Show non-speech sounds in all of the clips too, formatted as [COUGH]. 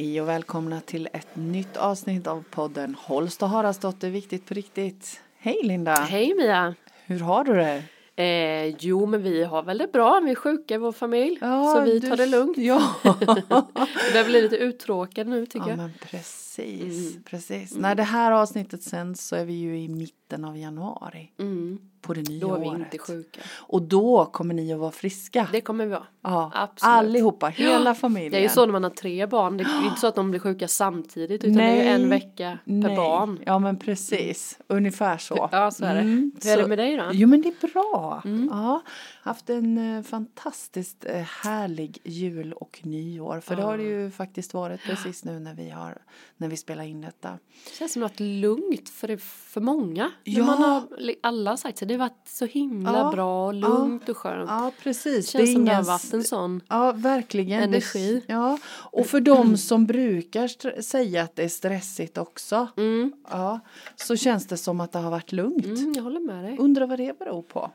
Hej och välkomna till ett nytt avsnitt av podden Holst och Haraldsdotter Viktigt på riktigt. Hej Linda! Hej Mia! Hur har du det? Eh, jo men vi har väl det bra, vi är sjuka i vår familj. Ja, så vi du- tar det lugnt. Ja, [LAUGHS] Vi börjar bli lite uttråkade nu tycker ja jag. men precis, Mm. precis. När det här avsnittet sänds så är vi ju i mitten av januari Mm. på det nya Då är vi året. inte sjuka. Och då kommer ni att vara friska. Det kommer vi vara. ja, absolut. allihopa, hela familjen. Det är ju så när man har tre barn, det är inte så att de blir sjuka samtidigt utan det är ju en vecka per nej. barn. Ja men precis, ungefär så. Ja så är det. Mm, Hur är det med dig då? Jo men det är bra. Mm. Ja, haft en eh, fantastiskt eh, härlig jul och nyår. För det har det ju faktiskt varit precis nu när vi har när vi spelar in detta. Det känns som något lugnt för, för många. Ja. Ja. Man har, alla har sagt så det har varit så himla Ja. bra och lugnt och skönt. Ja precis. det känns som det har varit en sån. Ja, verkligen. Energi. Det, ja, och för de som brukar säga att det är stressigt också, Mm, ja, så känns det som att det har varit lugnt. mm, jag håller med dig. Undrar vad det beror på.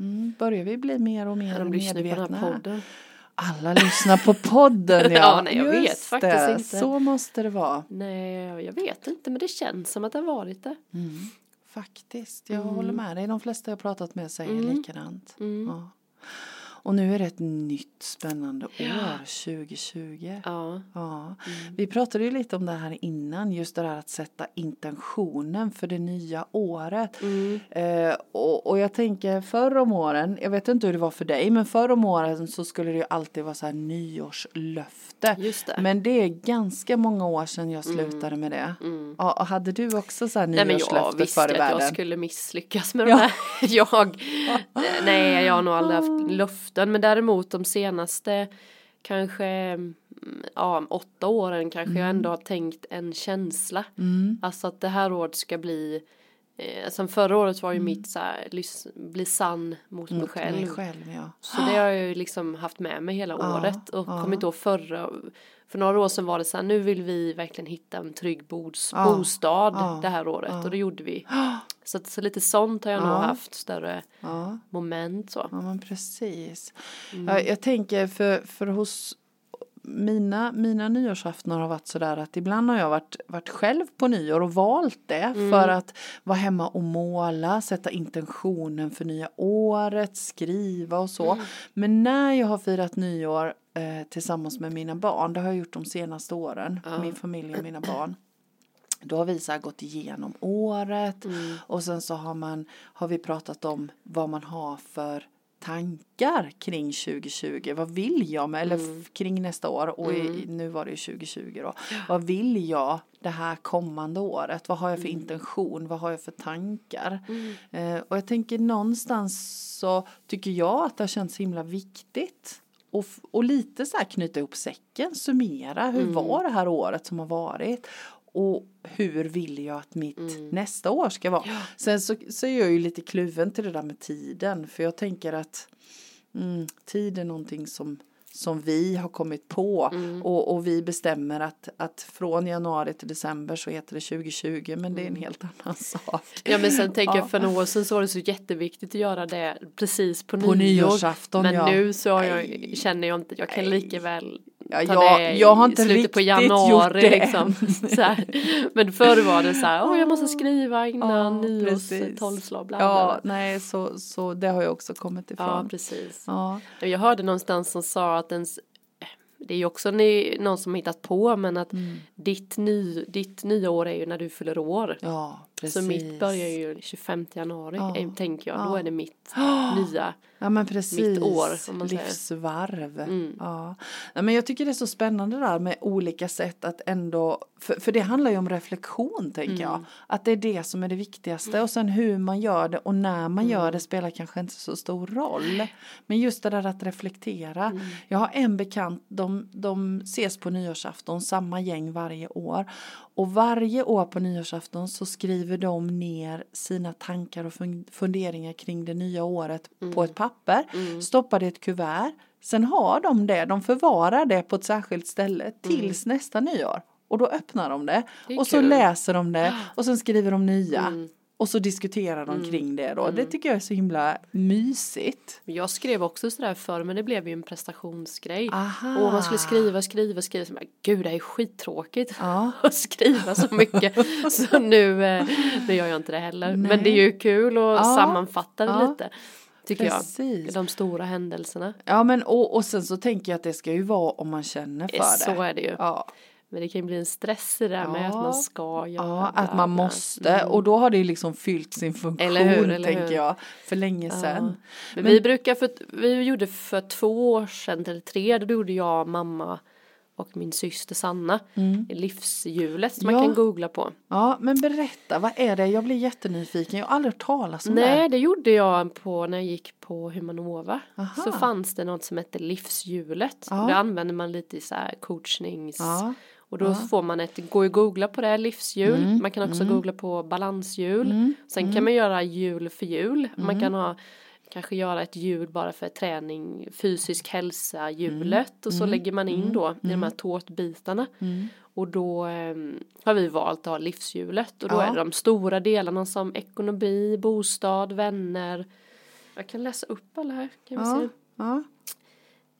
Mm, börjar vi bli mer och mer medvetna? Alla lyssnar på podden [LAUGHS] ja. Ja, nej, jag Just vet faktiskt det. inte. Så måste det vara. Nej, jag vet inte men det känns som att det har varit det. Mm. Faktiskt, jag håller med dig. De flesta jag pratat med säger Mm. likadant. Mm. Ja. Och nu är det ett nytt spännande Ja. år, 2020. Ja. Ja. Mm. Vi pratade ju lite om det här innan, just det där att sätta intentionen för det nya året. Mm. Eh, och, och jag tänker förr om åren, jag vet inte hur det var för dig, men förr om åren så skulle det ju alltid vara så här nyårslöfte. Just det. Men det är ganska många år sedan jag slutade med det. Mm. Ja, och hade du också så här Nej men jag nyårslöfte visste att jag världen? skulle misslyckas med Ja. de här. [LAUGHS] Jag, nej jag har nog aldrig haft löften men däremot de senaste kanske mm, ja, åtta åren kanske jag ändå har tänkt en känsla. Mm. Alltså att det här året ska bli eh, Sen förra året var ju Mm. mitt så här, bli sann mot mig Mot själv. mig själv ja. Så det har jag ju liksom haft med mig hela Ja, året och ja. kommer inte ihåg förra för några år sedan var det så här nu vill vi verkligen hitta en trygg bods, Ja, bostad det här året och det gjorde vi. [GASPS] Så, så lite sånt har jag nog Ja. haft större moment så. Ja men precis. Mm. Jag, jag tänker för, för hos mina, mina nyårsaftnar har varit sådär att ibland har jag varit, varit själv på nyår och valt det Mm. för att vara hemma och måla, sätta intentionen för nya året, skriva och så. Mm. Men när jag har firat nyår eh, tillsammans med mina barn, det har jag gjort de senaste åren, Ja. min familj och mina barn. Då har vi så gått igenom året Mm. och sen så har, man, har vi pratat om vad man har för tankar kring 2020. Vad vill jag med, eller Mm. kring nästa år och i, nu var det ju 2020 då. Vad vill jag det här kommande året? Vad har jag för intention? Vad har jag för tankar? Mm. Eh, och jag tänker någonstans så tycker jag att det har känts himla viktigt och, och lite så här knyta ihop säcken, summera hur Mm. var det här året som har varit och hur vill jag att mitt Mm. nästa år ska vara. Ja. Sen så, så är jag ju lite kluven till det där med tiden för jag tänker att mm, tid är någonting som som vi har kommit på Mm. och, och vi bestämmer att, att från januari till december så heter det 2020 men det är en helt annan sak. Ja men sen tänker Ja. jag för några år sedan så var det så jätteviktigt att göra det precis på, På nyår. nyårsafton Men ja. nu så jag, känner jag inte, jag kan lika väl Ja, jag, jag har inte slutet riktigt på januari gjort det liksom. [LAUGHS] Men förr var det så här, jag måste skriva innan Ja, nyårs precis. tolvslag bla bla. Ja, nej så, så det har jag också kommit Ja ifrån. precis. Ja, Jag hörde någonstans som sa att ens det är ju också ni, någon som hittat på men att Mm. ditt, ny, ditt nya år är ju när du fyller år. ja precis. Så mitt börjar ju 25 januari Ja. eh, tänker jag. Då Ja. är det mitt [GASPS] nya. Ja men precis. mitt år. Livsvarv. Mm. Ja. Nej, men jag tycker det är så spännande där med olika sätt att ändå, för, för det handlar ju om reflektion tänker Mm. jag. Att det är det som är det viktigaste och sen hur man gör det och när man gör Mm. det spelar kanske inte så stor roll. Men just det där att reflektera. Mm. Jag har en bekant, de, de ses på nyårsafton, samma gäng varje år. Och varje år på nyårsafton så skriver de ner sina tankar och fun- funderingar kring det nya året på ett papper. Mm. Stoppar det i ett kuvert. Sen har de det, de förvarar det på ett särskilt ställe tills nästa nyår. Och då öppnar de det Det och så kul. läser de det och sen skriver de nya. Mm. Och så diskuterar de Mm. kring det då. Det tycker jag är så himla mysigt. Jag skrev också sådär förr men det blev ju en prestationsgrej. Aha. Och man skulle skriva, skriva, skriva. Så bara, Gud det här är skittråkigt Ja. [LAUGHS] att skriva så mycket. [LAUGHS] så nu, eh, nu gör jag inte det heller. Men det är ju kul att Ja. sammanfatta det Ja. lite. Tycker jag. Precis. De stora händelserna. Ja men och, och sen så tänker jag att det ska ju vara om man känner för det. Så är det ju. Ja, Men det kan ju bli en stress i det där med Ja. att man ska göra ja att man måste Mm. och då har det ju liksom fyllt sin funktion Eller hur, eller tänker hur. jag för länge sedan. Men, Men- vi brukar för, vi gjorde för två år sedan eller tre, då gjorde jag, mamma och min syster Sanna livshjulet som man Mm. Ja. kan googla på. Ja men berätta, vad är det? Jag blir jättenyfiken, jag har aldrig hört talas om Nej, det. det gjorde jag på när jag gick på Humanova. Aha. Så fanns det något som hette livshjulet. Ja. Det använder man lite i så här coachnings Ja. och då får man ett, gå och googla på det, livshjul. Mm. Man kan också googla på balanshjul. Sen kan man göra hjul för hjul. Mm. Man kan ha kanske göra ett hjul bara för träning, fysisk hälsa hjulet och så lägger man in då i de här tårtbitarna. Och då eh, har vi valt att ha livshjulet och då Ja. är det de stora delarna som ekonomi, bostad, vänner. Jag kan läsa upp alla här kan vi Ja. se. Ja.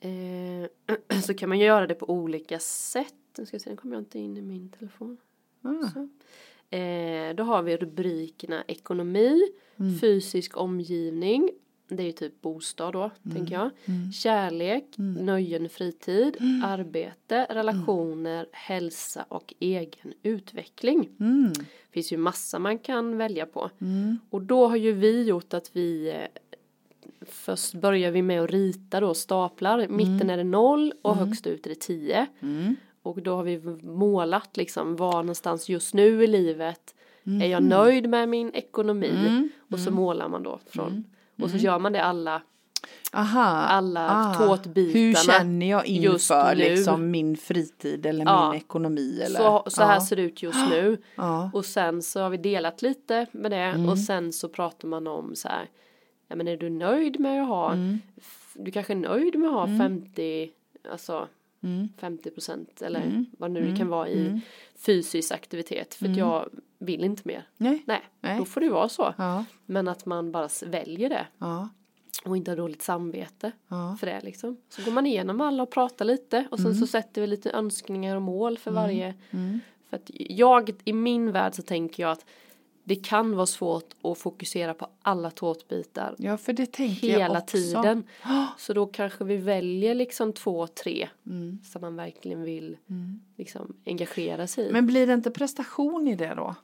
Eh, [CLEARS THROAT] så kan man göra det på olika sätt. Nu ska se, nu kommer jag inte in i min telefon. Ah. Eh, då har vi rubrikerna ekonomi, Mm. fysisk omgivning, det är ju typ bostad då, Mm. tänker jag. Kärlek, nöjen, fritid, Mm. arbete, relationer, hälsa och egen utveckling. Mm. Det finns ju massa man kan välja på. Och då har ju vi gjort att vi eh, Först börjar vi med att rita då staplar. Mitten är det noll och högst ut är det tio. Mm. Och då har vi målat liksom var någonstans just nu i livet är jag nöjd med min ekonomi. Och så målar man då från. Och så gör man det alla Aha. alla tårtbitarna Hur känner jag just inför nu. liksom min fritid eller Ja. min ekonomi eller? Så, så här ja. ser det ut just nu. [GASPS] Ja. Och sen så har vi delat lite med det Mm. och sen så pratar man om så här. Ja men är du nöjd med att ha, Mm. du kanske är nöjd med att ha 50, alltså Mm. 50 procent eller vad nu det kan vara i fysisk aktivitet. För att jag vill inte mer. Nej. Nej, Nej. då får det vara så. Ja. Men att man bara väljer det Ja. och inte har dåligt samvete Ja. för det liksom. Så går man igenom alla och pratar lite och sen Mm. så sätter vi lite önskningar och mål för varje. För att jag, i min värld så tänker jag att det kan vara svårt att fokusera på alla tårtbitar ja, för det tänker jag hela också. tiden. Så då kanske vi väljer liksom två, tre Mm. som man verkligen vill liksom engagera sig i. Men blir det inte prestation i det då?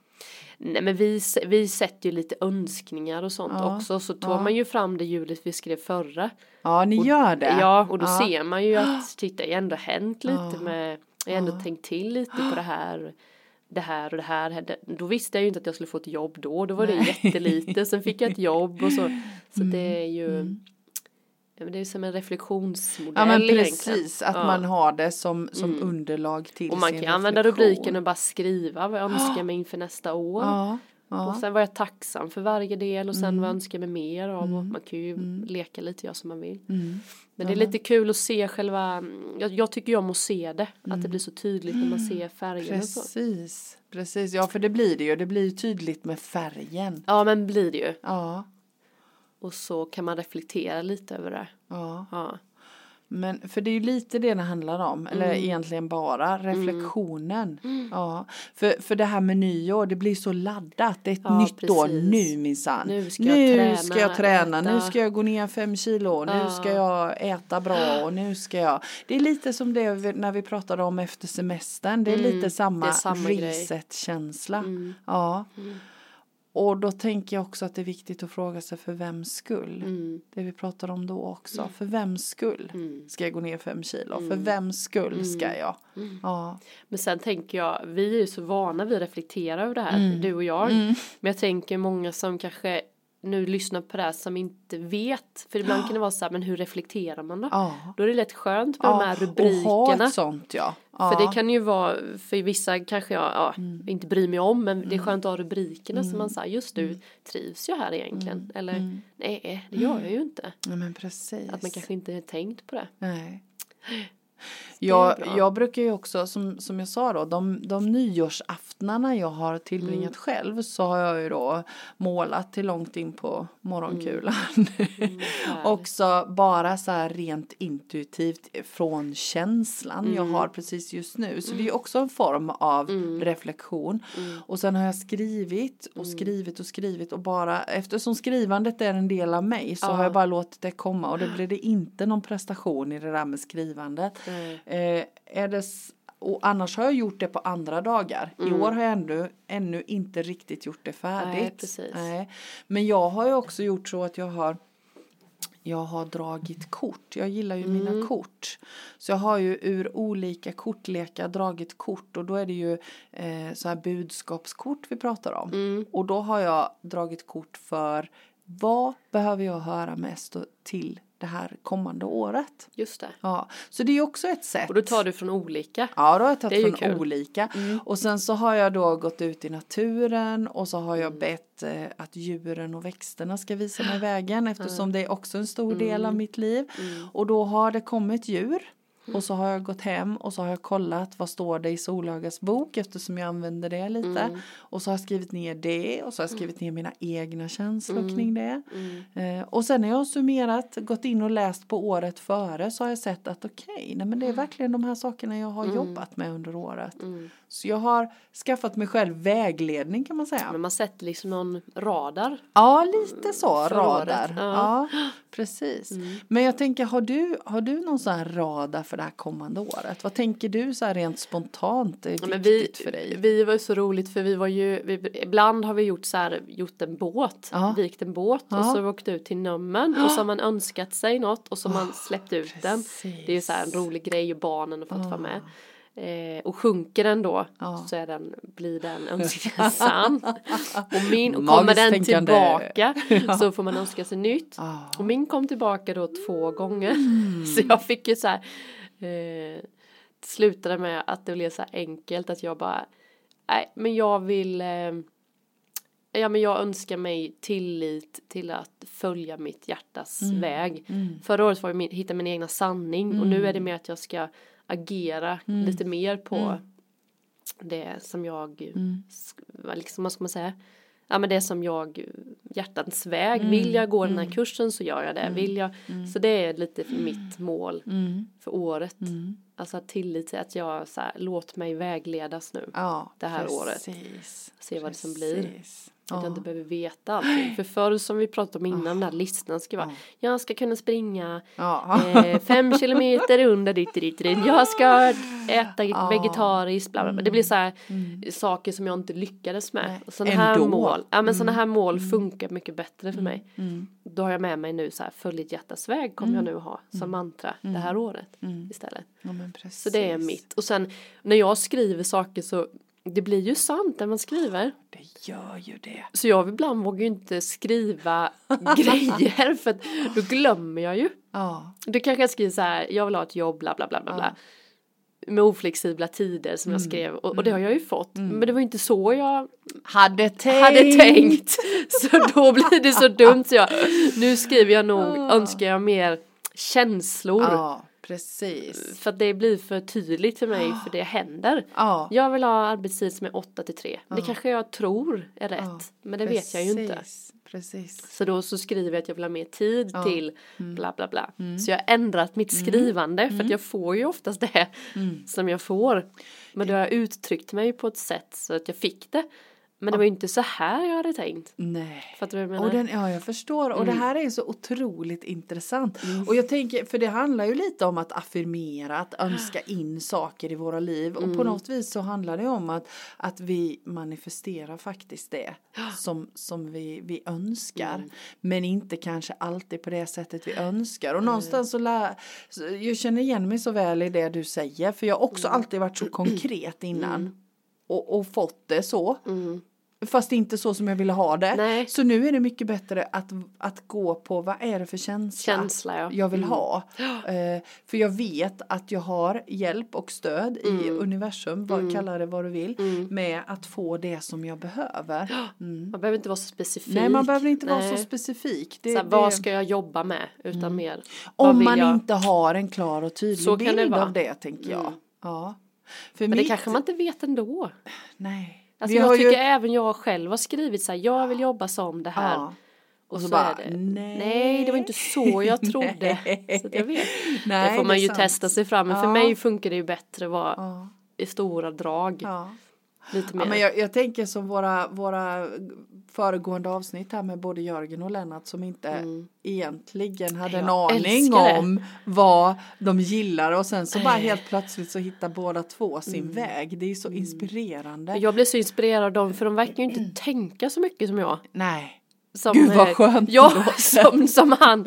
Nej men vi, vi sätter ju lite önskningar och sånt Ja, också så tar man ju fram det hjulet vi skrev förra. Ja, ni gör det. Ja och då Ja. ser man ju att [GASPS] titta det har ändå hänt lite Ja. med, jag har ändå tänkt till lite på det här det här och det här. Då visste jag ju inte att jag skulle få ett jobb då. Då var det jättelite. Sen fick jag ett jobb och så. Så [LAUGHS] Mm. det är ju men det är som en reflektionsmodell Ja men egentligen. precis, att Ja. man har det som, som Mm. underlag till Och man sin kan använda rubriken och bara skriva vad jag önskar mig inför nästa år. Ja, ja. Mm. sen var jag tacksam för varje del och sen vad jag önskar mig mer av. Och man kan ju leka lite göra som man vill. Mm. Men det är lite kul att se själva, jag, jag tycker ju om att se det. Att Mm. det blir så tydligt när man ser och så. Precis, precis. Ja för det blir det ju. Det blir ju tydligt med färgen. Ja men blir det ju. Ja, Och så kan man reflektera lite över det. ja. Ja. Men för det är ju lite det det handlar om, eller Mm. egentligen bara reflektionen. Ja, för, för det här med nyår, det blir så laddat. Det är ett Ja, nytt år precis. nu minsann. Nu ska jag Nu träna, ska jag träna, nu ska jag gå ner fem kilo, nu Ja. ska jag äta bra och nu ska jag. Det är lite som det när vi pratade om efter semestern. Det är Mm, lite samma, samma reset-känsla. Mm. Ja. Och då tänker jag också att det är viktigt att fråga sig för vems skull. Mm. Det vi pratade om då också. För vems skull Mm. ska jag gå ner fem kilo? För vems skull ska jag? Mm. Ja. Men sen tänker jag, vi är ju så vana vid att reflektera över det här, Mm. du och jag. Men jag tänker många som kanske nu lyssnar på det här som inte vet. För ibland kan det vara så här, men hur reflekterar man då? Ja. Då är det lätt skönt med de här Och ha rubrikerna. ett sånt ja. ja. För det kan ju vara, för vissa kanske jag ja, Mm. inte bryr mig om men det är skönt att ha rubrikerna så man säger just du trivs ju här egentligen. Mm. Eller nej det gör jag ju inte. Ja men precis. Att man kanske inte har tänkt på det. Nej. Jag, jag brukar ju också, som, som jag sa då, de, de nyårsaftnarna jag har tillbringat Mm. själv så har jag ju då målat till långt in på morgonkulan. Mm, [LAUGHS] härligt. Också bara så här rent intuitivt från känslan jag Mm. har precis just nu. Så det är ju också en form av Mm. reflektion. Mm. Och sen har jag skrivit och skrivit och skrivit och bara eftersom skrivandet är en del av mig så Ja. har jag bara låtit det komma och då blir det inte någon prestation i det där med skrivandet. Eh, är det och annars har jag gjort det på andra dagar. I Mm. år har jag ännu, ännu inte riktigt gjort det färdigt. Nej. Nej. Men jag har ju också gjort så att jag har jag har dragit kort. Jag gillar ju Mm. mina kort. Så jag har ju ur olika kortlekar dragit kort och då är det ju eh, så här budskapskort vi pratar om. Mm. Och då har jag dragit kort för vad behöver jag höra mest till det här kommande året. Just det. Ja, så det är också ett sätt. Och då tar du från olika. Ja, då har jag tagit från kul. olika. Mm. Och sen så har jag då gått ut i naturen och så har jag bett eh, att djuren och växterna ska visa mig [GASPS] vägen eftersom det är också en stor del av mitt liv. Mm. Och då har det kommit djur. Och så har jag gått hem och så har jag kollat vad står det i Solögas bok eftersom jag använder det lite. Mm. Och så har jag skrivit ner det och så har jag skrivit ner mina egna känslor Mm. kring det. Mm. Eh, och sen när jag har summerat, gått in och läst på året före så har jag sett att okej, nej men det är verkligen de här sakerna jag har jobbat med under året. Mm. Så jag har skaffat mig själv vägledning kan man säga. Men man sätter liksom någon radar. Ja, lite så, radar. Ja. ja. precis. Mm. Men jag tänker, har du, har du någon sån här radar för det här kommande året? Vad tänker du så här rent spontant är Ja, viktigt vi, för dig? vi var ju så roligt för vi var ju, vi, ibland har vi gjort så här, gjort en båt, Ja. vikt en båt och Ja. så har vi åkt ut till Nummen och så har man önskat sig något och så har man släppt ut den. Det är ju så här en rolig grej och barnen har fått vara med. Eh, och sjunker den då Ja. så är den, blir den [LAUGHS] önskan sann. Och, min, och kommer den tillbaka [LAUGHS] så får man önska sig nytt. Ah. Och min kom tillbaka då två gånger. Mm. [LAUGHS] Så jag fick ju så här. Eh, det slutade med att det blev så enkelt att jag bara. Nej men jag vill. Eh, ja men jag önskar mig tillit till att följa mitt hjärtas väg. Mm. Förra året var det min, hitta min egna sanning och nu är det mer att jag ska agera Mm. lite mer på det som jag, Mm. liksom, vad ska man säga? Ja men det som jag, hjärtans väg, Mm. vill jag gå den här kursen så gör jag det, vill jag, så det är lite mitt mål Mm. för året. Mm. Alltså tillit till att jag så här, låt mig vägledas nu, Ja, det här året. precis. se vad det som blir. Att jag Ja. inte behöver veta allting. För förr som vi pratade om innan, den här listan ska vara, jag ska kunna springa eh, fem kilometer under dit, dit, dit. Jag ska äta vegetariskt, bla, bla, bla. Det blir så här Mm. saker som jag inte lyckades med. Nej. Sådana här mål, ja men sådana här mål funkar mycket bättre för mig. Mm. Då har jag med mig nu så här, följ ditt hjärtas väg kommer jag nu ha som mantra det här året Mm. istället. Ja. Så det är mitt. Och sen när jag skriver saker så det blir ju sant när man skriver. Det gör ju det. Så jag ibland vågar ju inte skriva [LAUGHS] grejer för att då glömmer jag ju. Ja. Då kanske jag skriver så här, jag vill ha ett jobb, bla bla bla bla bla. Med oflexibla tider som jag skrev och, och det har jag ju fått. Men det var ju inte så jag Hade tänkt. hade tänkt. Så då blir det så dumt så jag, nu skriver jag nog, [LAUGHS] önskar jag mer känslor. Ja, precis. För att det blir för tydligt för mig för det händer. Ja. Jag vill ha arbetstid som är 8 till 3. Det kanske jag tror är rätt. Ja, men det vet jag ju inte. Precis, Precis. Så då så skriver jag att jag vill ha mer tid Ja. till Mm. bla bla bla. Så jag har ändrat mitt skrivande för att jag får ju oftast det Mm. som jag får. Men då har jag uttryckt mig på ett sätt så att jag fick det. Men det var ju inte så här jag hade tänkt. Nej. Fattar du vad jag menar? Och den, ja, jag förstår. Och Mm. det här är så otroligt intressant. Och jag tänker, för det handlar ju lite om att affirmera, att önska in saker i våra liv. Och Mm. på något vis så handlar det om att, att vi manifesterar faktiskt det som, som vi, vi önskar. Mm. Men inte kanske alltid på det sättet vi önskar. Och någonstans så, lär, jag känner igen mig så väl i det du säger. För jag har också Mm. alltid varit så konkret innan. Och, och fått det så. Mm. Fast inte så som jag ville ha det. Nej. Så nu är det mycket bättre att, att gå på vad är det för känsla, Känsla, ja. jag vill Mm. ha. [GASPS] Eh, för jag vet att jag har hjälp och stöd i Mm. universum, vad, kalla det vad du vill, med att få det som jag behöver. [GASPS] Mm. Man behöver inte vara så specifik. Nej, man behöver inte vara så Nej. specifik. Det, Så här, det, vad ska jag jobba med? Utan mer. vad om man jag? inte har en klar och tydlig Så kan det bild vara. av det, tänker jag. Mm. Ja. För Men det mitt- kanske man inte vet ändå. Nej. Alltså Vi jag tycker ju- även jag själv har skrivit så här, jag vill jobba som det här. Ja. Och, så så, bara, är det. nej. Nej, det var inte så jag trodde. [LAUGHS] Så jag vet. Nej, det får man ju sant. testa sig fram. Men för Ja. mig funkar det ju bättre vara Ja. i stora drag. Ja. Lite mer. Ja, men jag, jag tänker som våra, våra föregående avsnitt här med både Jörgen och Lennart som inte egentligen hade en Mm. Jag aning älskar det. om vad de gillar och sen så bara helt plötsligt så hittar båda två sin Mm. väg. Det är så inspirerande. Jag blir så inspirerad av dem för de verkar ju inte tänka så mycket som jag. Nej. Som, Gud, vad eh, skönt Ja, [LAUGHS] som, som han,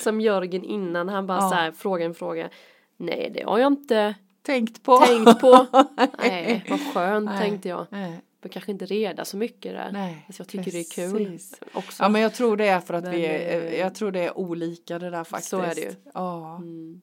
som Jörgen innan, han bara Ja. så här, frågar en fråga. Nej, det har jag inte Tänkt på. tänkt på. [LAUGHS] Nej, vad skönt Nej. tänkte jag. Nej. Man kanske inte reda så mycket där. Nej, alltså jag tycker det är kul precis. också. Ja men jag tror det är för att Men, vi är, eh, jag tror det är olika det där faktiskt. så är det ju. Ja. Mm.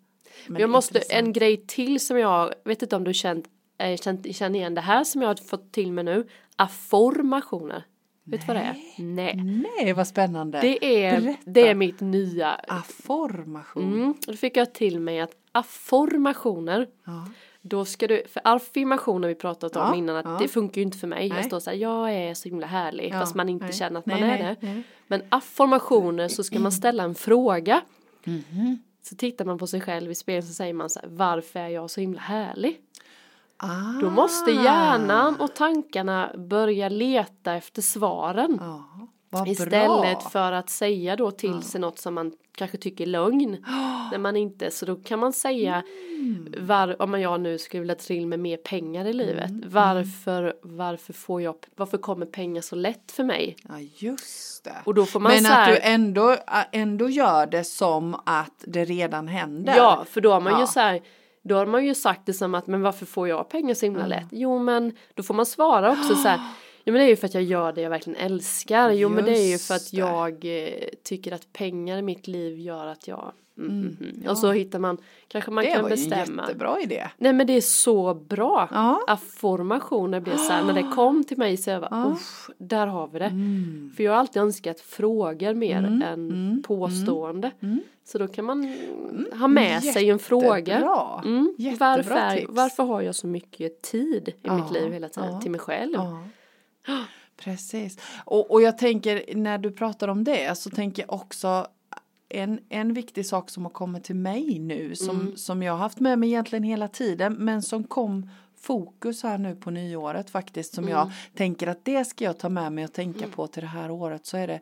Men jag måste, en grej till som jag, vet inte om du känt, äh, känt, känner igen det här som jag har fått till mig nu. Afformationer. Vet du vad det är? Nej. Nej vad spännande. Det är, Berätta. det är mitt nya. Afformation. Mm, då fick jag till mig att afformationer, Ja. då ska du, för affirmationer vi pratat om Ja, innan att ja. det funkar ju inte för mig. Nej. Jag står så här, jag är så himla härlig, fast man inte nej. känner att Nej, man är det. Men affirmationer så ska man ställa en fråga. Mhm. Så tittar man på sig själv i spegeln så säger man så här, varför är jag så himla härlig? Ah. Då måste hjärnan och tankarna börja leta efter svaren. Ja, vad Istället bra. för att säga då till sig något som man kanske tycker är lögn. [GASPS] När man inte, så då kan man säga Mm. var, om jag nu skulle vilja till med mer pengar i livet. Mm, Varför, varför får jag, varför kommer pengar så lätt för mig? Ja just det. Och då får man Men så att här, du ändå, ändå gör det som att det redan händer. Ja, för då har man Ja. ju så här då har man ju sagt det som att men varför får jag pengar så himla lätt? Jo men då får man svara också så här [GASPS] [GASPS] Jo men det är ju för att jag gör det jag verkligen älskar. Jo men det är ju Just för att det. jag eh, tycker att pengar i mitt liv gör att jag mm, mm, mm. ja. Och så hittar man Kanske man det kan var ju bestämma. en jättebra idé. Nej men det är så bra. Ja. Affirmationer blir så här när det kom till mig så jag bara Ja. där har vi det. Mm. För jag har alltid önskat frågor mer Mm, än mm, påstående. mm. Så då kan man ha med sig en fråga. Jättebra. Mm. Jättebra Varför, tips. varför har jag så mycket tid i mitt liv hela tiden till mig själv? Precis. Och, och jag tänker när du pratar om det så tänker jag också en, en viktig sak som har kommit till mig nu som, Mm. som jag har haft med mig egentligen hela tiden men som kom fokus här nu på nyåret faktiskt som jag Mm. tänker att det ska jag ta med mig och tänka på till det här året så är det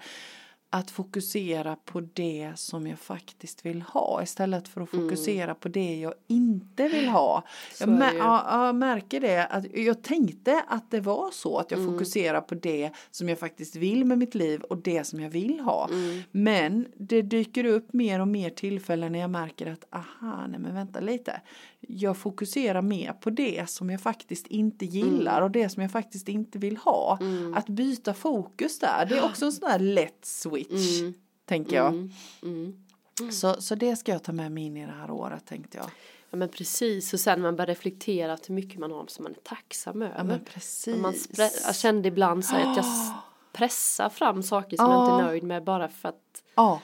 att fokusera på det som jag faktiskt vill ha istället för att fokusera på det jag inte vill ha. Jag, Mm. Så är mä- det ju. ja, jag märker det att jag tänkte att det var så att jag Mm. fokuserar på det som jag faktiskt vill med mitt liv och det som jag vill ha. Mm. Men det dyker upp mer och mer tillfällen när jag märker att aha, nej men vänta lite. Jag fokuserar mer på det som jag faktiskt inte gillar och det som jag faktiskt inte vill ha. Mm. Att byta fokus där, det är också en sån här lätt switch, Mm. tänker jag. Mm. Mm. Så, så det ska jag ta med mig in i det här året, tänkte jag. Ja men precis och sen man börjar reflektera hur mycket man har som man är tacksam över. Ja, men precis. man jag kände ibland så att jag s- pressar fram saker som jag inte är nöjd med bara för att, Ja,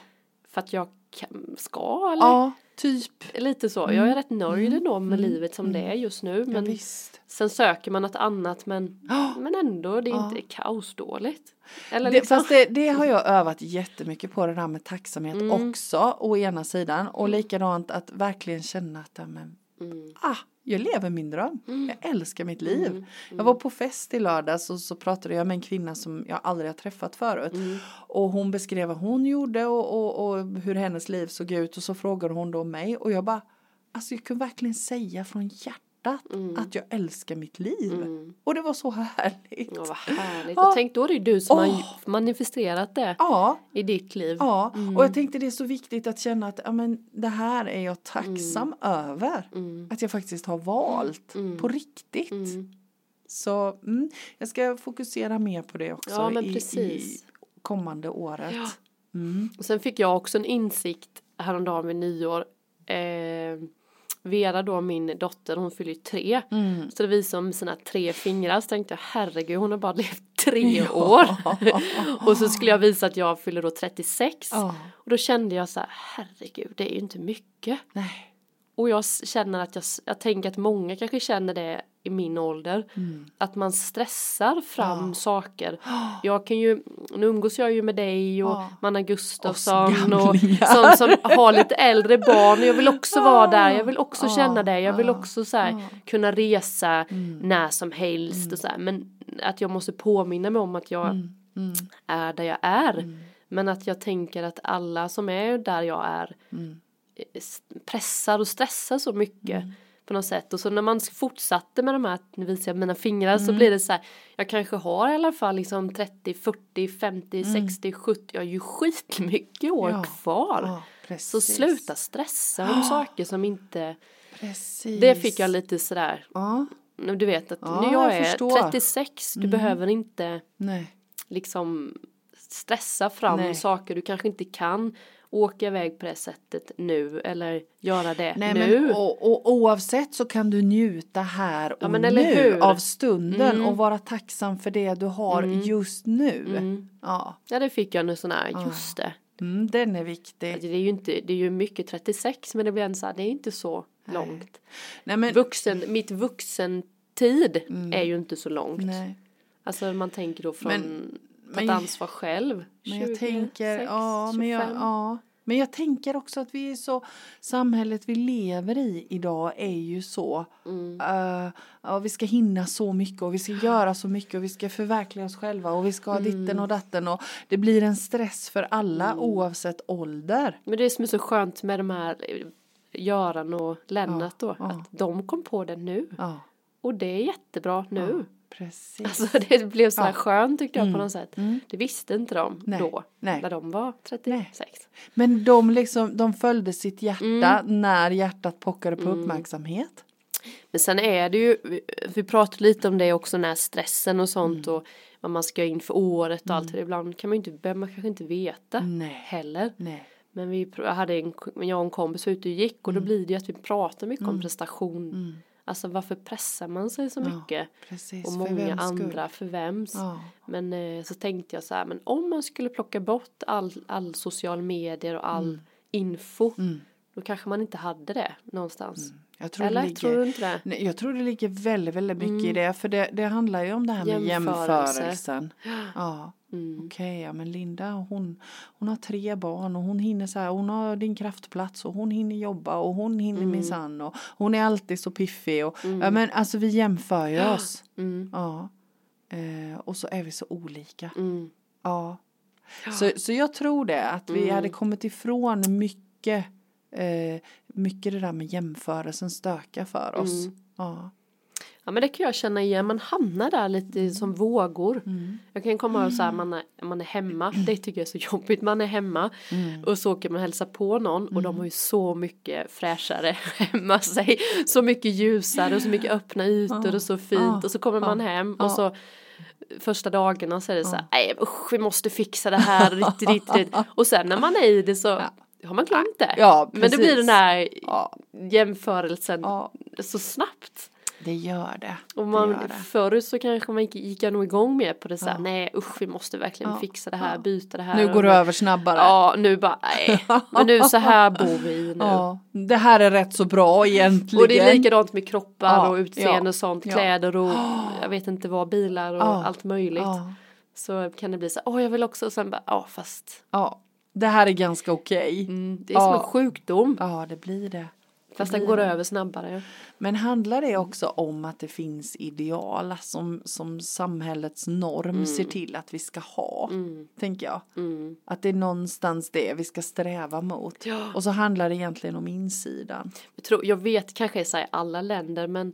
för att jag kan, ska eller ja, typ. lite så. Jag är rätt nöjd ändå med Mm. livet som det är just nu Ja, men visst. sen söker man något annat men, Ja. [GASPS] men ändå det är Ja. inte kaosdåligt. Eller Det, liksom. fast det, det har jag övat jättemycket på det där med tacksamhet Mm. också å ena sidan och likadant att verkligen känna att ja, men, Mm. ah, jag lever min dröm. Jag älskar mitt liv. Mm. Jag var på fest i lördags och så pratade jag med en kvinna som jag aldrig har träffat förut. Mm. Och hon beskrev vad hon gjorde och, och, och hur hennes liv såg ut och så frågade hon då mig och jag bara Alltså jag kunde verkligen säga från hjärtat att jag älskar mitt liv. Mm. Och det var så härligt. Ja, vad härligt. Ja. Och tänk då är det ju du som Åh. har manifesterat det Ja, i ditt liv. Ja, Mm. och jag tänkte det är så viktigt att känna att ja, men, det här är jag tacksam över. Mm. Att jag faktiskt har valt Mm. på riktigt. Mm. Så mm, jag ska fokusera mer på det också Ja, i, i kommande året. Mm. Och sen fick jag också en insikt häromdagen vid nyår. Eh, Vera då, min dotter, hon fyller ju tre. Mm. Så det visade med sina tre fingrar så tänkte jag herregud hon har bara levt tre [LAUGHS] år. [LAUGHS] och så skulle jag visa att jag fyller då 36. Ja. Och då kände jag så här herregud det är ju inte mycket. Nej. Och jag känner att jag, jag tänker att många kanske känner det i min ålder. Att man stressar fram Mm. Ja. saker. [GASPS] Jag kan ju, nu umgås jag ju med dig och Ja. Manna Gustafsson och gamlingar. sånt som har lite äldre barn. Och jag vill också [LAUGHS] vara där, jag vill också Ja. känna det. Jag vill också så här, kunna resa Mm. när som helst och så här. Men att jag måste påminna mig om att jag Mm. Mm. är där jag är. Mm. Men att jag tänker att alla som är där jag är Mm. Pressar och stressar så mycket Mm. på något sätt. Och så när man fortsatte med de här, nu visar jag mina fingrar, så Mm. blir det så här, jag kanske har i alla fall liksom 30, 40, 50, Mm. 60, 70, jag har ju skitmycket år Ja. kvar. Ja, Så sluta stressa om saker som inte, Precis. det fick jag lite sådär, Ja, du vet att Ja, nu jag, jag är förstår. 36, du Mm. behöver inte nej. liksom stressa fram Nej. saker du kanske inte kan åka iväg på det sättet nu eller göra det Nej, nu. men, och, och oavsett så kan du njuta här och Ja, nu av stunden Mm. och vara tacksam för det du har Mm. just nu. Mm. Ja, Ja det fick jag nu sån här, Ja. just det. mm, den är viktig. Alltså, Det är ju inte, det är ju mycket 36 men det blir ändå så här, det är inte så Nej. långt. Nej, men, Vuxen, mitt vuxentid Mm. är ju inte så långt. nej. Alltså man tänker då från Men- men- ansvar själv. Men jag 20, tänker, 6, ja, men jag, 25. ja. Men jag tänker också att vi är så, samhället vi lever i idag är ju så, Mm. eh, ja, vi ska hinna så mycket och vi ska göra så mycket och vi ska förverkliga oss själva och vi ska ha Mm. ditten och datten och det blir en stress för alla oavsett ålder. Men det som är så skönt med de här eh, Göran och Lennart då, ja. att de kom på det nu. Ja, Och det är jättebra nu. Precis. Alltså [LAUGHS] det blev så här Ja. skönt tyckte jag på Mm. något sätt. Mm. Det visste inte de Nej. då, Nej. när de var 36. Men de, liksom, de följde sitt hjärta Mm. när hjärtat pockade på Mm. uppmärksamhet. Men sen är det ju, vi- pratade lite om det också, den här stressen och sånt Mm. och vad man ska in för året och allt. Ibland kan man ju inte, man kanske inte veta Nej, heller. nej. Men vi hade en, jag och en kompis var ute och gick och då blir det ju att vi pratar mycket om prestation. Mm. Alltså varför pressar man sig så Ja, mycket? Precis, Och för många skull? andra för vems. Ja. Men eh, så tänkte jag så här, men om man skulle plocka bort all, all social medier och all info. Mm. Då kanske man inte hade det någonstans. Jag tror Eller det ligger, tror du inte det? Nej, jag tror det ligger väldigt, väldigt mycket i det. För det, det handlar ju om det här med Jämförelse. jämförelsen. Ja, [GASPS] Mm. okej, ja men Linda hon, hon har tre barn och hon hinner så här, hon har din kraftplats och hon hinner jobba och hon hinner Mm. minsann och hon är alltid så piffig och ja men alltså vi jämför ju oss. Mm. Ja. Eh, och så är vi så olika. Mm. Ja. Så, så jag tror det, att vi Mm. hade kommit ifrån mycket, eh, mycket det där med jämförelsen stökar för oss. Mm. Ja. Ja men det kan jag känna igen, man hamnar där lite som vågor. Mm. Jag kan komma ihåg så här, man är, man är hemma, det tycker jag är så jobbigt, man är hemma Mm. och så åker man hälsa på någon och de har ju så mycket fräschare [LAUGHS] hemma sig, så mycket ljusare och så mycket öppna ytor och så fint Ja. och så kommer man hem Ja. och så första dagarna så är det så här, nej usch vi måste fixa det här, ditt, ditt, ditt. och sen när man är i det så har man glömt det. Ja, Men det blir den här Ja, jämförelsen ja, så snabbt. det gör det. Och det man, gör det. förr så kanske man gick, gick jag nog igång med på det så här, Ja. nej usch vi måste verkligen Ja. fixa det här, byta det här. Nu går det över snabbare. Ja, nu bara nej. Men nu så här [LAUGHS] bor vi nu. Ja, det här är rätt så bra egentligen. Och det är likadant med kroppar och utseende och sånt, kläder och [GASPS] jag vet inte vad, bilar och allt möjligt. Så kan det bli så, åh jag vill också, och sen bara, ja fast ja, det här är ganska okej. mm, det är som Ja. en sjukdom. Ja, det blir det. Fast den går över snabbare. Men handlar det också om att det finns ideal som, som samhällets norm ser till att vi ska ha? Mm, Tänker jag. mm. Att det är någonstans det vi ska sträva mot. Ja. Och så handlar det egentligen om insidan. Jag, tror, jag vet kanske i alla länder men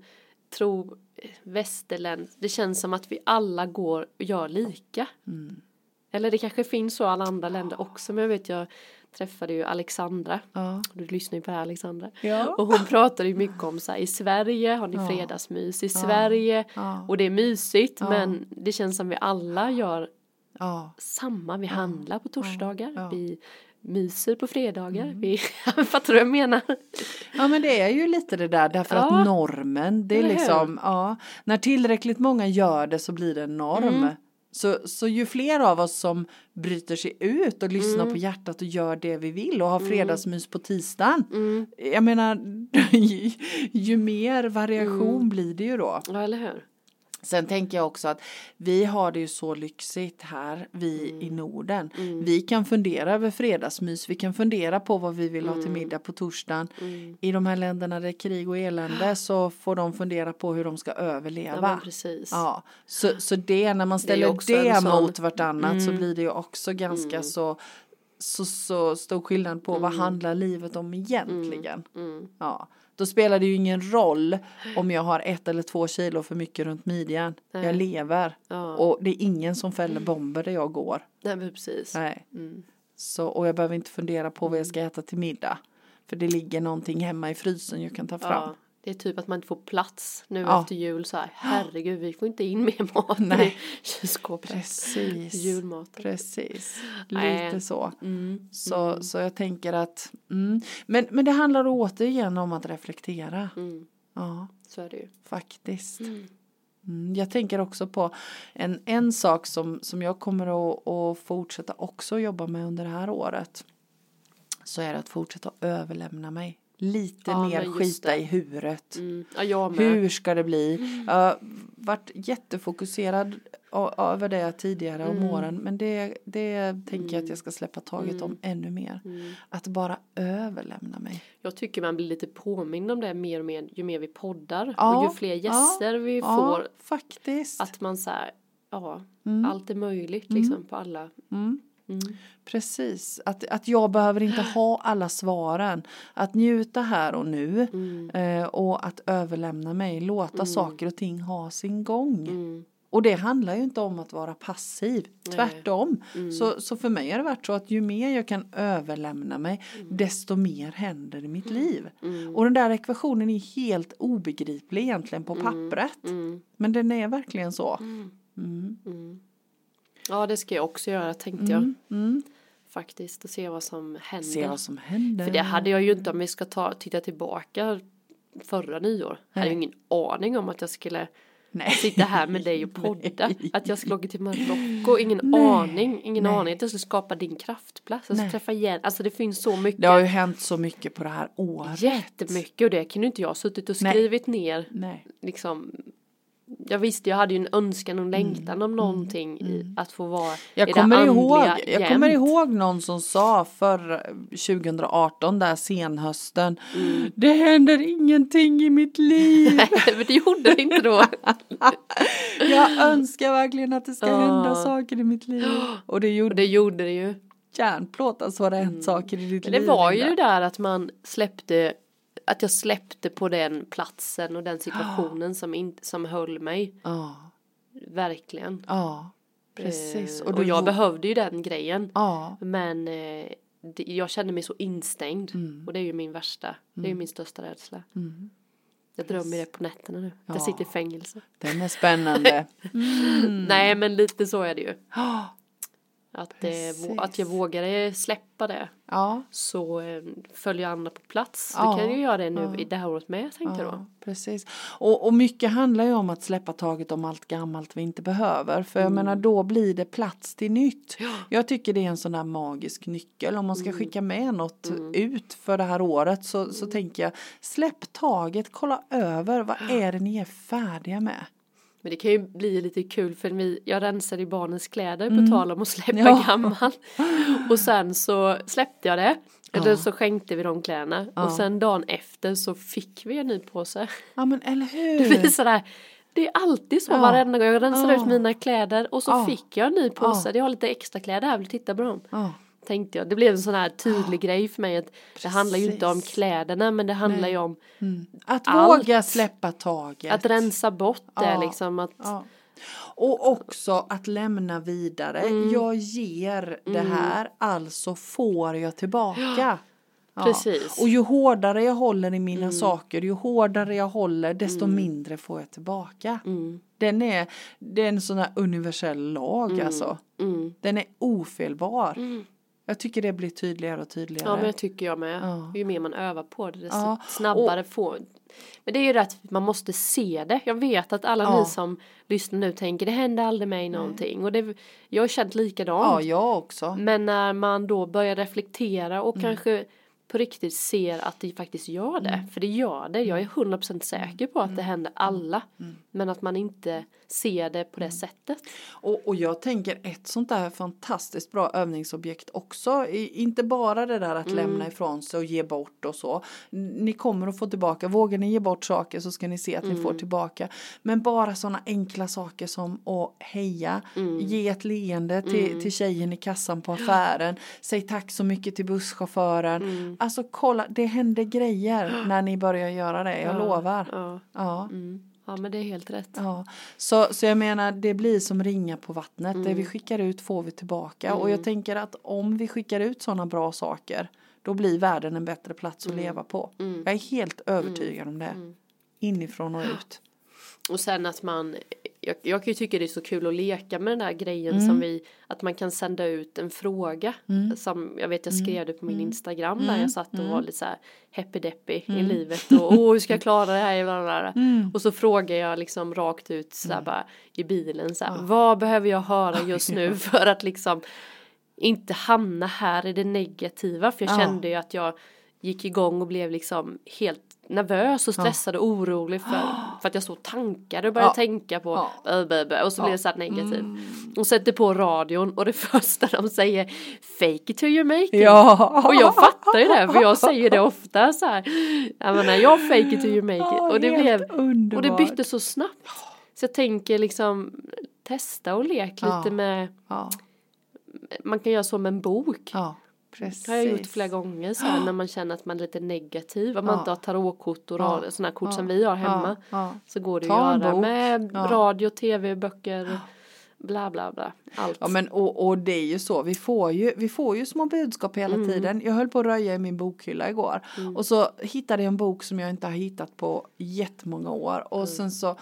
tror eh, västerländ, det känns som att vi alla går och gör lika. Mm. Eller det kanske finns så i alla andra länder också men jag vet jag träffade ju Alexandra. Ja. Du lyssnar ju på det här Alexandra. Ja. Och hon pratade ju mycket om så här, i Sverige har ni Ja. fredagsmys, i Sverige och det är mysigt men det känns som vi alla gör samma, vi handlar på torsdagar. Mm. vi myser på fredagar, vi, [LAUGHS] fattar du vad jag menar? Ja men det är ju lite det där därför att normen, det är Eller hur? liksom, ja, när tillräckligt många gör det så blir det en norm. Mm. Så, så ju fler av oss som bryter sig ut och lyssnar Mm. på hjärtat och gör det vi vill och har fredagsmys på tisdagen. Mm. Jag menar, [LAUGHS] ju, ju mer variation Mm. blir det ju då. Ja, eller hur? Sen tänker jag också att vi har det ju så lyxigt här, vi Mm. i Norden. Vi kan fundera över fredagsmys, vi kan fundera på vad vi vill ha till middag på torsdagen. Mm. I de här länderna där det är krig och elände så får de fundera på hur de ska Ja, överleva. precis. Ja, så, så det när man Det ställer det, en sån- mot vartannat så Mm. blir det ju också ganska så, så, så stor skillnad på vad handlar livet om egentligen. Mm. Ja, då spelar det ju ingen roll om jag har ett eller två kilo för mycket runt midjan. Nej. Jag lever Ja. och det är ingen som fäller bomber där jag går. Nej, men precis. Nej. Mm. Så, och jag behöver inte fundera på vad jag ska äta till middag. För det ligger någonting hemma i frysen jag kan ta fram. Det är typ att man inte får plats nu Ja. efter jul så här. Herregud, vi får inte in mer [LAUGHS] mat Nej. i kylskåpet. Precis. Julmaten. Precis. Nej. Lite så. Mm. Så, så jag tänker att, mm. men, men det handlar återigen om att reflektera. Mm. Ja, Så är det ju. faktiskt. Mm. Mm, jag tänker också på en, en sak som, som jag kommer att, att fortsätta också jobba med under det här året. Så är det att fortsätta överlämna mig. Lite Ja, mer skita i huvudet. Mm. Ja. Hur ska det bli? Jag har varit jättefokuserad över det tidigare om Mm. åren. Men det, det tänker jag att jag ska släppa taget om ännu mer. Mm. Att bara överlämna mig. Jag tycker man blir lite påmind om det mer och mer ju mer vi poddar Ja, och ju fler gäster vi Ja, får. faktiskt. Att man så här, ja, Mm. allt är möjligt liksom på alla. Mm. Mm. Precis, att, att jag behöver inte ha alla svaren. Att njuta här och nu Mm. eh, och att överlämna mig, låta saker och ting ha sin gång. Mm. Och det handlar ju inte om att vara passiv, tvärtom. Mm. Så, så för mig har det varit så att ju mer jag kan överlämna mig, desto mer händer i mitt liv. Mm. Och den där ekvationen är helt obegriplig egentligen på pappret. Mm. Men den är verkligen så. Mm. Mm. Mm. Ja, det ska jag också göra tänkte jag Mm. Mm. faktiskt och se vad som händer. Se vad som händer. För det hade jag ju inte om vi ska ta, titta tillbaka förra nyår. Jag hade ju ingen aning om att jag skulle Nej. sitta här med dig och [LAUGHS] podda. Nej. Att jag skulle åka till Marocko. Ingen Nej. aning. Ingen Nej. aning att jag skulle skapa din kraftplats. Jag skulle Nej. träffa igen. Alltså det finns så mycket. Det har ju hänt så mycket på det här året. Jättemycket och det kan ju inte jag suttit och skrivit ner Nej. liksom. Jag visste jag hade ju en önskan och en längtan om någonting i att få vara Mm. Jag i kommer, det ihåg, jag kommer jämt. ihåg någon som sa för 2018 där senhösten. Mm. Det händer ingenting i mitt liv. [LAUGHS] Men det gjorde det inte då. [LAUGHS] Jag önskar verkligen att det ska Ja. hända saker i mitt liv. [GASPS] Och det Och gjorde det gjorde det ju. järnplåt alltså har det hänt saker i ditt Men liv. det var ju där att man släppte att jag släppte på den platsen och den situationen som, in, som höll mig. Ja, Verkligen. ja, precis. Eh, och, du jag behövde ju den grejen. Men eh, det, jag kände mig så instängd. Mm. Och det är ju min värsta. Det är ju min största rädsla. mm. Jag drömmer det på nätterna nu. Jag Ja. sitter i fängelse. den är spännande. [LAUGHS] Mm. Nej men lite så är det ju. Att, vå- att jag vågade släppa det. ja, Så eh, följer andra på plats. Ja. Då kan jag göra det nu Ja. i det här året med tänkte jag då. Precis. Och, och mycket handlar ju om att släppa taget om allt gammalt vi inte behöver. För jag menar då blir det plats till nytt. Ja. Jag tycker det är en sån där magisk nyckel. Om man ska skicka med något ut för det här året så, så tänker jag släpp taget, kolla över vad är det ni är färdiga med. Men det kan ju bli lite kul för vi, jag rensade i barnens kläder på tal om att släppa Mm. Ja. gammalt. Och sen så släppte jag det. Eller så skänkte vi de kläderna. Och sen dagen efter så fick vi en ny påse. Ja men eller [LAUGHS] Det blir hur. sådär. Det är alltid så Ja. varenda gång jag rensar Ja. ut mina kläder och så Ja. fick jag en ny påse. Ja. Jag har lite extra kläder här, vill du titta på dem? Tänkte jag. Det blev en sån här tydlig grej för mig att det handlar ju inte om Precis. kläderna men det handlar ju om mm. Att Allt. våga släppa taget. att rensa bort det Ja. liksom. Att, Ja. Och också att lämna vidare. Mm. Jag ger det här, alltså får jag tillbaka. [GASPS] Ja. Precis. Och ju hårdare jag håller i mina saker, ju hårdare jag håller, desto mindre får jag tillbaka. Mm. Den är, det är en sån här universell lag alltså. Mm. Den är ofelbar. Jag tycker det blir tydligare och tydligare. Ja men det tycker jag med. Ja. Ju mer man övar på det desto Ja, snabbare får Men det är ju det att man måste se det. Jag vet att alla Ja. ni som lyssnar nu tänker det händer aldrig mig någonting. Och det, jag har känt ja, likadant. jag också. Men när man då börjar reflektera och Mm. kanske på riktigt ser att det faktiskt gör det. Mm. För det gör det. Jag är 100% säker på att det händer alla. Mm. Men att man inte ser det på det sättet. Och, och jag tänker ett sånt där fantastiskt bra övningsobjekt också. I, inte bara det där att Mm. lämna ifrån sig och ge bort och så. Ni kommer att få tillbaka. Vågar ni ge bort saker så ska ni se att ni Mm. får tillbaka. Men bara sådana enkla saker som att heja. Mm. Ge ett leende till, till tjejen i kassan på affären. Säg tack så mycket till busschauffören. Mm. Alltså kolla, det händer grejer [GASPS] när ni börjar göra det. Jag Ja, lovar. Ja. Ja. Mm. ja men det är helt rätt. Ja, så, så jag menar det blir som ringa på vattnet. Det Mm. vi skickar ut får vi tillbaka. Och jag tänker att om vi skickar ut sådana bra saker då blir världen en bättre plats att leva på. Mm. Jag är helt övertygad om det. Inifrån och ut. Och sen att man, jag, jag kan ju tycka det är så kul att leka med den där grejen Mm. som vi, att man kan sända ut en fråga. Som jag vet jag Mm. skrev det på min Instagram där jag satt och var lite så här happy deppy i livet och åh hur ska jag klara det här? Bla, bla, bla. Mm. Och så frågar jag liksom rakt ut så här bara i bilen så här, vad behöver jag höra [LAUGHS] just nu för att liksom inte hamna här i det negativa för jag Ja. kände ju att jag gick igång och blev liksom helt nervös och stressad och orolig för, [GASPS] för att jag stod och tankade och började Ja. tänka på Ja. och så blev det så här negativ. Och sätter på radion och det [LAUGHS] första de säger fake it till you make it. Ja. Och jag fattar ju det för jag säger det ofta så här. Jag menar jag fake it till you make it. Och det blev och det bytte så snabbt. Så jag tänker liksom testa och leka Ja. lite med man kan göra så med en bok. ja precis. Det har jag gjort flera gånger så här, när man känner att man är lite negativ. Om man Ja. inte har tarotkort och Ja. sådana kort som vi har hemma. Så går det Ta att göra med radio, tv, böcker, bla bla bla. Allt. Ja men och, och det är ju så, vi får ju, vi får ju små budskap hela Mm. tiden. Jag höll på att röja i min bokhylla igår och så hittade jag en bok som jag inte har hittat på jättemånga år och Mm. sen så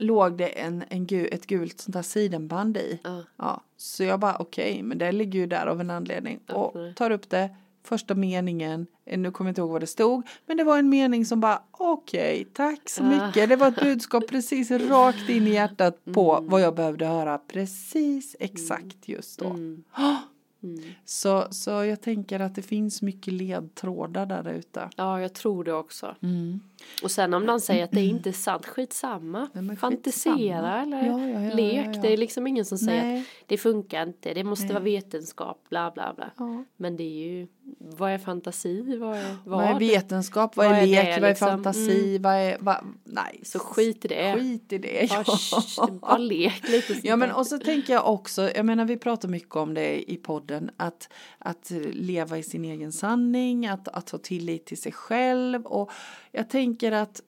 låg det en, en gu, ett gult sånt där sidenband i. Ja. Ja, så jag bara okej, men det ligger ju där av en anledning och Öppnar det. tar upp det. Första meningen, eh, nu kommer jag inte ihåg vad det stod, men det var en mening som bara okej, tack så mycket. Det var ett budskap [LAUGHS] precis rakt in i hjärtat på Mm. vad jag behövde höra precis exakt just då. Mm. [GASPS] Mm. Så, så jag tänker att det finns mycket ledtrådar där ute. Ja, jag tror det också. Mm. Och sen om någon säger att det inte är sant, skitsamma. Men Fantisera skitsamma. eller Ja, ja, ja, lek. ja, ja. Det är liksom ingen som säger Nej. att det funkar inte, det måste Nej. vara vetenskap, bla bla bla. Ja. Men det är ju, vad är fantasi, vad är vad? Vad är vetenskap, vad är Vad är lek, det, vad är liksom? fantasi, vad är, vad, nej. Så skit i det. Skit i det. Bara, Ja. sh- bara lek lite. Ja men och så tänker jag också, jag menar vi pratar mycket om det i podden, att, att leva i sin egen sanning, att, att ha tillit till sig själv och jag tänker att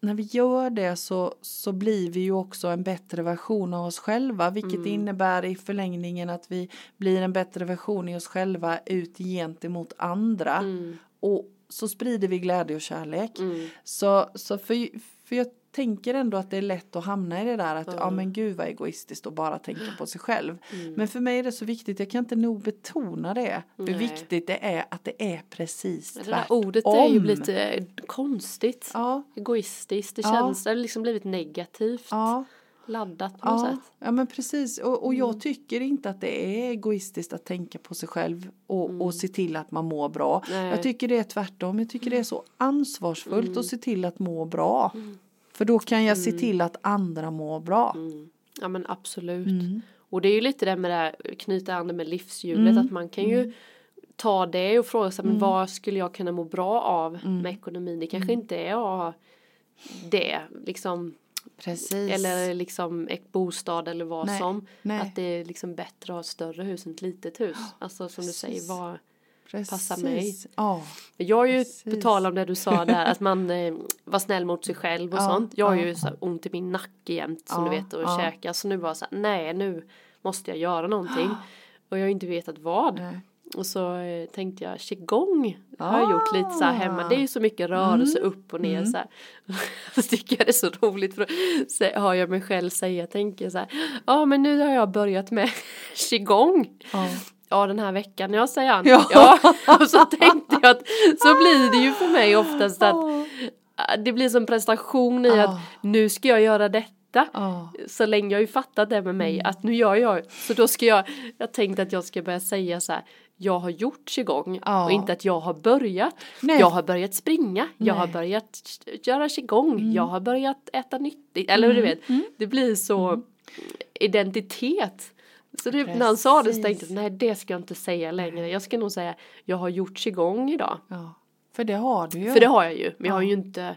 när vi gör det så, så blir vi ju också en bättre version av oss själva vilket Mm. innebär i förlängningen att vi blir en bättre version i oss själva ut gentemot andra Mm, och så sprider vi glädje och kärlek. mm, Så, så för, för jag tänker ändå att det är lätt att hamna i det där att ja Ja. men gud vad egoistiskt att bara tänka på sig själv. mm. Men för mig är det så viktigt, jag kan inte nog betona det. Hur Nej. viktigt det är att det är precis Det där tvärtom. ordet är ju lite konstigt. Ja, Egoistiskt, det Ja. känns, det har liksom blivit negativt. ja, Laddat på något ja, sätt. ja men precis och, och jag Mm. tycker inte att det är egoistiskt att tänka på sig själv och, och se till att man mår bra. Mm. Nej. Jag tycker det är tvärtom, jag tycker det är så ansvarsfullt Mm. att se till att må bra. För då kan jag se till att andra mår bra. Mm. Ja men absolut. Mm. Och det är ju lite det med det här, knyta an det med livshjulet Mm. att man kan ju ta det och fråga sig men vad skulle jag kunna må bra av Mm. med ekonomin. Det kanske inte är att ha det liksom Precis. eller liksom ett bostad eller vad Nej, som. nej. Att det är liksom bättre att ha ett större hus än ett litet hus. Alltså som du säger precis. passar mig. Ja, Jag har ju, Precis. på tal om det du sa där, att man eh, var snäll mot sig själv och Ja, sånt. Jag har ja. ju så här ont i min nacke jämt som du vet och ja. käkar. Så nu var jag så här, nej nu måste jag göra någonting. [GASPS] Och jag har inte vetat vad. nej. Och så eh, tänkte jag qigong har jag gjort lite så här hemma. Det är ju så mycket Mm. rörelse upp och ner så här. [LAUGHS] Så tycker jag det är så roligt för då har jag mig själv säga, tänker så här. Ja men nu har jag börjat med [LAUGHS] qigong. Ja. Ja den här veckan, ja säger han. [LAUGHS] Ja. Ja. Och så tänkte jag att så blir det ju för mig oftast att äh, det blir som prestation i Ja. att nu ska jag göra detta. Ja. Så länge jag har ju fattat det med mig Mm. att nu gör jag, så då ska jag, jag tänkte att jag ska börja säga så här, jag har gjort qigong Ja. och inte att jag har börjat. Nej. Jag har börjat springa, jag har Nej. börjat göra qigong, jag har börjat äta nyttigt, eller du vet, det blir så identitet. Så det, när han sa det så tänkte jag, nej det ska jag inte säga längre, jag ska nog säga, jag har gjort qigong idag. ja. För det har du ju. För det har jag ju, men jag har Ja. ju inte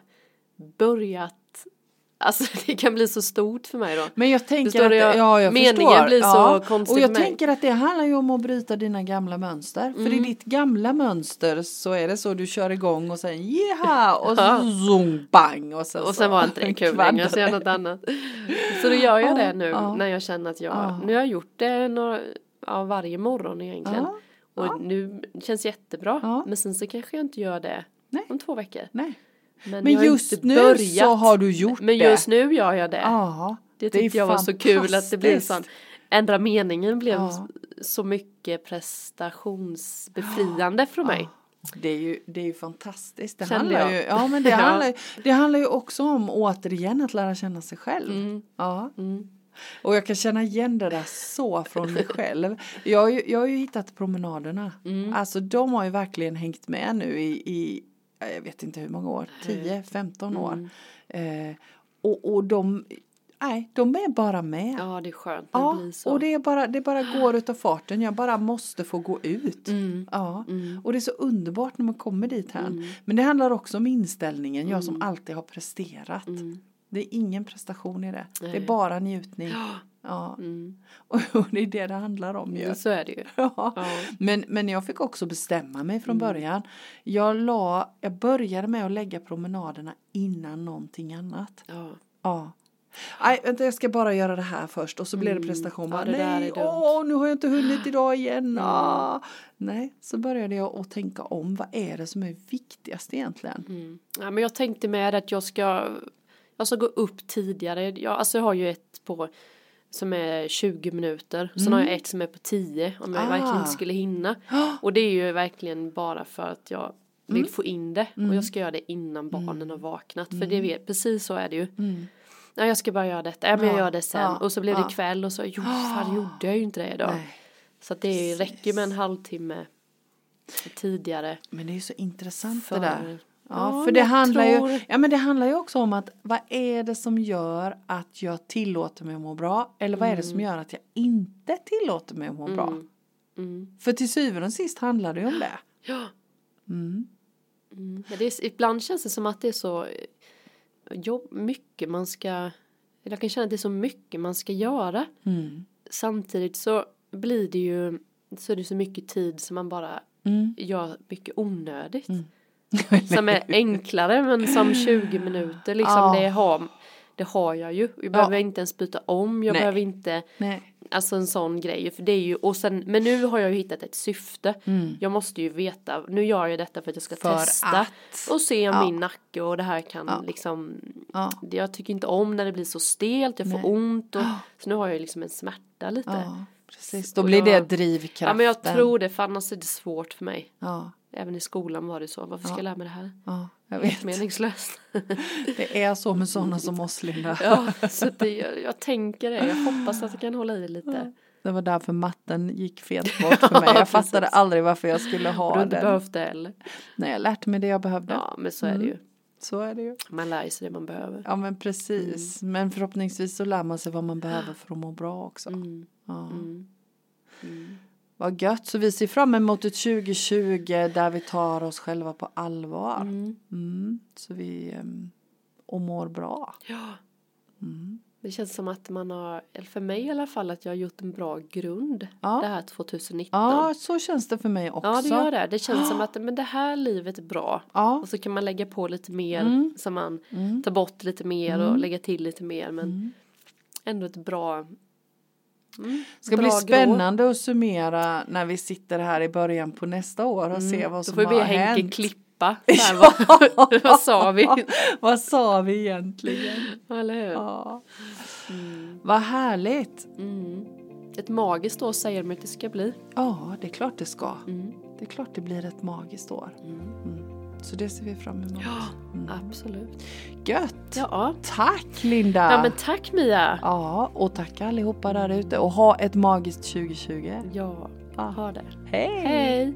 börjat Alltså [LAUGHS] det kan bli så stort för mig då. Men jag tänker Förstår att? Jag- ja, jag meningen förstår. blir så ja. konstig Och jag för tänker att det handlar ju om att bryta dina gamla mönster. För Mm. i ditt gamla mönster så är det så du kör igång och sen jeha och så [LAUGHS] zoom bang och sen, Och så sen var inte [LAUGHS] det kul längre, så jag något annat. Så då gör jag Ja, det nu när jag känner att jag, Ja. nu har jag gjort det några, ja, varje morgon egentligen. Och nu känns jättebra. Men sen så kanske jag inte gör det Nej. om två veckor. nej. Men, Men just nu börjat. så har du gjort Men det. just nu gör jag det. Ja, det tyckte jag var så kul att det blev fantastiskt. sån. Ändra meningen blev Ja. så mycket prestationsbefriande för mig. Det är ju, det är ju fantastiskt. Det Kände handlar jag. ju, ja, men det, [LAUGHS] Ja. handlar, det handlar ju också om återigen att lära känna sig själv. Mm. Ja. Mm. Och jag kan känna igen det där så från mig [LAUGHS] själv. Jag har ju, jag har ju hittat promenaderna. Mm. Alltså de har ju verkligen hängt med nu i, i jag vet inte hur många år, 10, 15 år. Mm. Eh, och, och de, nej, de är bara med. Ja, det är skönt när Ja, det blir så. och det, är bara, det bara går [GASPS] utav farten. Jag bara måste få gå ut. Mm. Ja. Mm. Och det är så underbart när man kommer dit här. Mm. Men det handlar också om inställningen, jag som alltid har presterat. Mm. Det är ingen prestation i det. Det är Nej. bara njutning. [GASPS] Ja. Ja. Mm. Och, [LAUGHS] och det är det det handlar om ju. Ja, Så är det ju. [LAUGHS] Ja. Ja. Men, men jag fick också bestämma mig Mm. från början. Jag, la, jag började med att lägga promenaderna innan någonting annat. Ja. Ja. Nej, vänta, jag ska bara göra det här först och så blir det Mm. prestation. Ja, Bara, det där nej. Mm. åh, nu har jag inte hunnit idag igen. Ah. Nej, så började jag att tänka om. Vad är det som är viktigast egentligen? Mm. ja, men jag tänkte med att jag ska, jag ska gå upp tidigare. Jag, alltså jag har ju ett på som är 20 minuter. Sen har jag ett som är på 10 om jag Mm. Ah. verkligen inte skulle hinna. [GASPS] Och det är ju verkligen bara för att jag vill Mm. få in det. Och jag ska göra det innan barnen har vaknat. För det vet, precis så är det ju. Mm. Ja, jag ska bara göra detta. Ja, men jag Ja, gör det sen. ja, och så blev ja. det kväll och så, jo, fan [GASPS] gjorde jag ju inte det idag. Nej. Så att det räcker med en halvtimme tidigare. Men det är ju så intressant För- det där. Ja, för det handlar, tror- ju, ja, men det handlar ju också om att vad är det som gör att jag tillåter mig att må bra? Eller vad är det som gör att jag inte tillåter mig att må bra? Mm. Mm. För till syvende och sist handlar det ju om det. Ja. Mm. Mm. Men det är, ibland känns det som att det är så eh, jobb, mycket man ska, jag kan känna att det är så mycket man ska göra. Mm. Samtidigt så blir det ju, så är det så mycket tid som man bara Mm. gör mycket onödigt. Som är [LAUGHS] enklare men som 20 minuter liksom Ja. det har det har jag ju. Jag behöver inte ens byta om. Jag Nej. behöver inte, Nej. alltså en sån grej. För det är ju, och sen, men nu har jag ju hittat ett syfte. Mm. Jag måste ju veta, nu gör jag detta för att jag ska För testa. att. Och se om Ja. min nacke och det här kan Ja. liksom, Ja. jag tycker inte om när det blir så stelt, jag får Nej. ont. Och, [GASPS] så nu har jag ju liksom en smärta lite. Ja. ja, precis. Då blir det drivkraften. men jag tror det, för annars är det svårt för mig. Ja, Även i skolan var det så, varför ska Ja. jag lära mig det här? ja, jag vet. meningslöst. [LAUGHS] Det är så med sådana som oss, Linda. ja, så det, jag, jag tänker det, jag hoppas att jag kan hålla i det lite. Det var därför matten gick fet [LAUGHS] bort för mig. Ja, Jag fattade aldrig varför jag skulle ha du har inte den. behövt det heller. Nej, jag lärde mig det jag behövde. Ja, men så är det ju. Så är det ju. Man lär sig det man behöver. Ja, men precis. Men förhoppningsvis så lär man sig vad man behöver för att må bra också. Mm, Ja. mm, mm. Vad gött. Så vi ser fram emot ett 2020 där vi tar oss själva på allvar. Mm. Mm. Så vi um, och mår bra. Ja, Mm. Det känns som att man har, eller för mig i alla fall, att jag har gjort en bra grund Ja. det här 2019. Ja, så känns det för mig också. Ja, det gör det. Det känns som [GASPS] att men det här livet är bra. Ja. Och så kan man lägga på lite mer, Mm. så man Mm. tar bort lite mer och Mm. lägga till lite mer. Men Mm. ändå ett bra... Mm, ska bli grå. spännande att summera när vi sitter här i början på nästa år och se vad Då som får vi har be Henke hänt. Klippa. Här, vad, [LAUGHS] vad sa vi? [LAUGHS] vad sa vi egentligen? Eller hur? Ja. Mm. Vad härligt. Mm. Ett magiskt år säger de att det ska bli. Ja, det är klart det ska. Mm. Det är klart det blir ett magiskt år. Mm. Mm. Så det ser vi fram emot. Ja, Mm. absolut. Gött! Ja. Tack Linda! ja, men tack Mia. Ja, och tack allihopa där ute och ha ett magiskt 2020. Ja, Ja. ha det. Hej! Hej!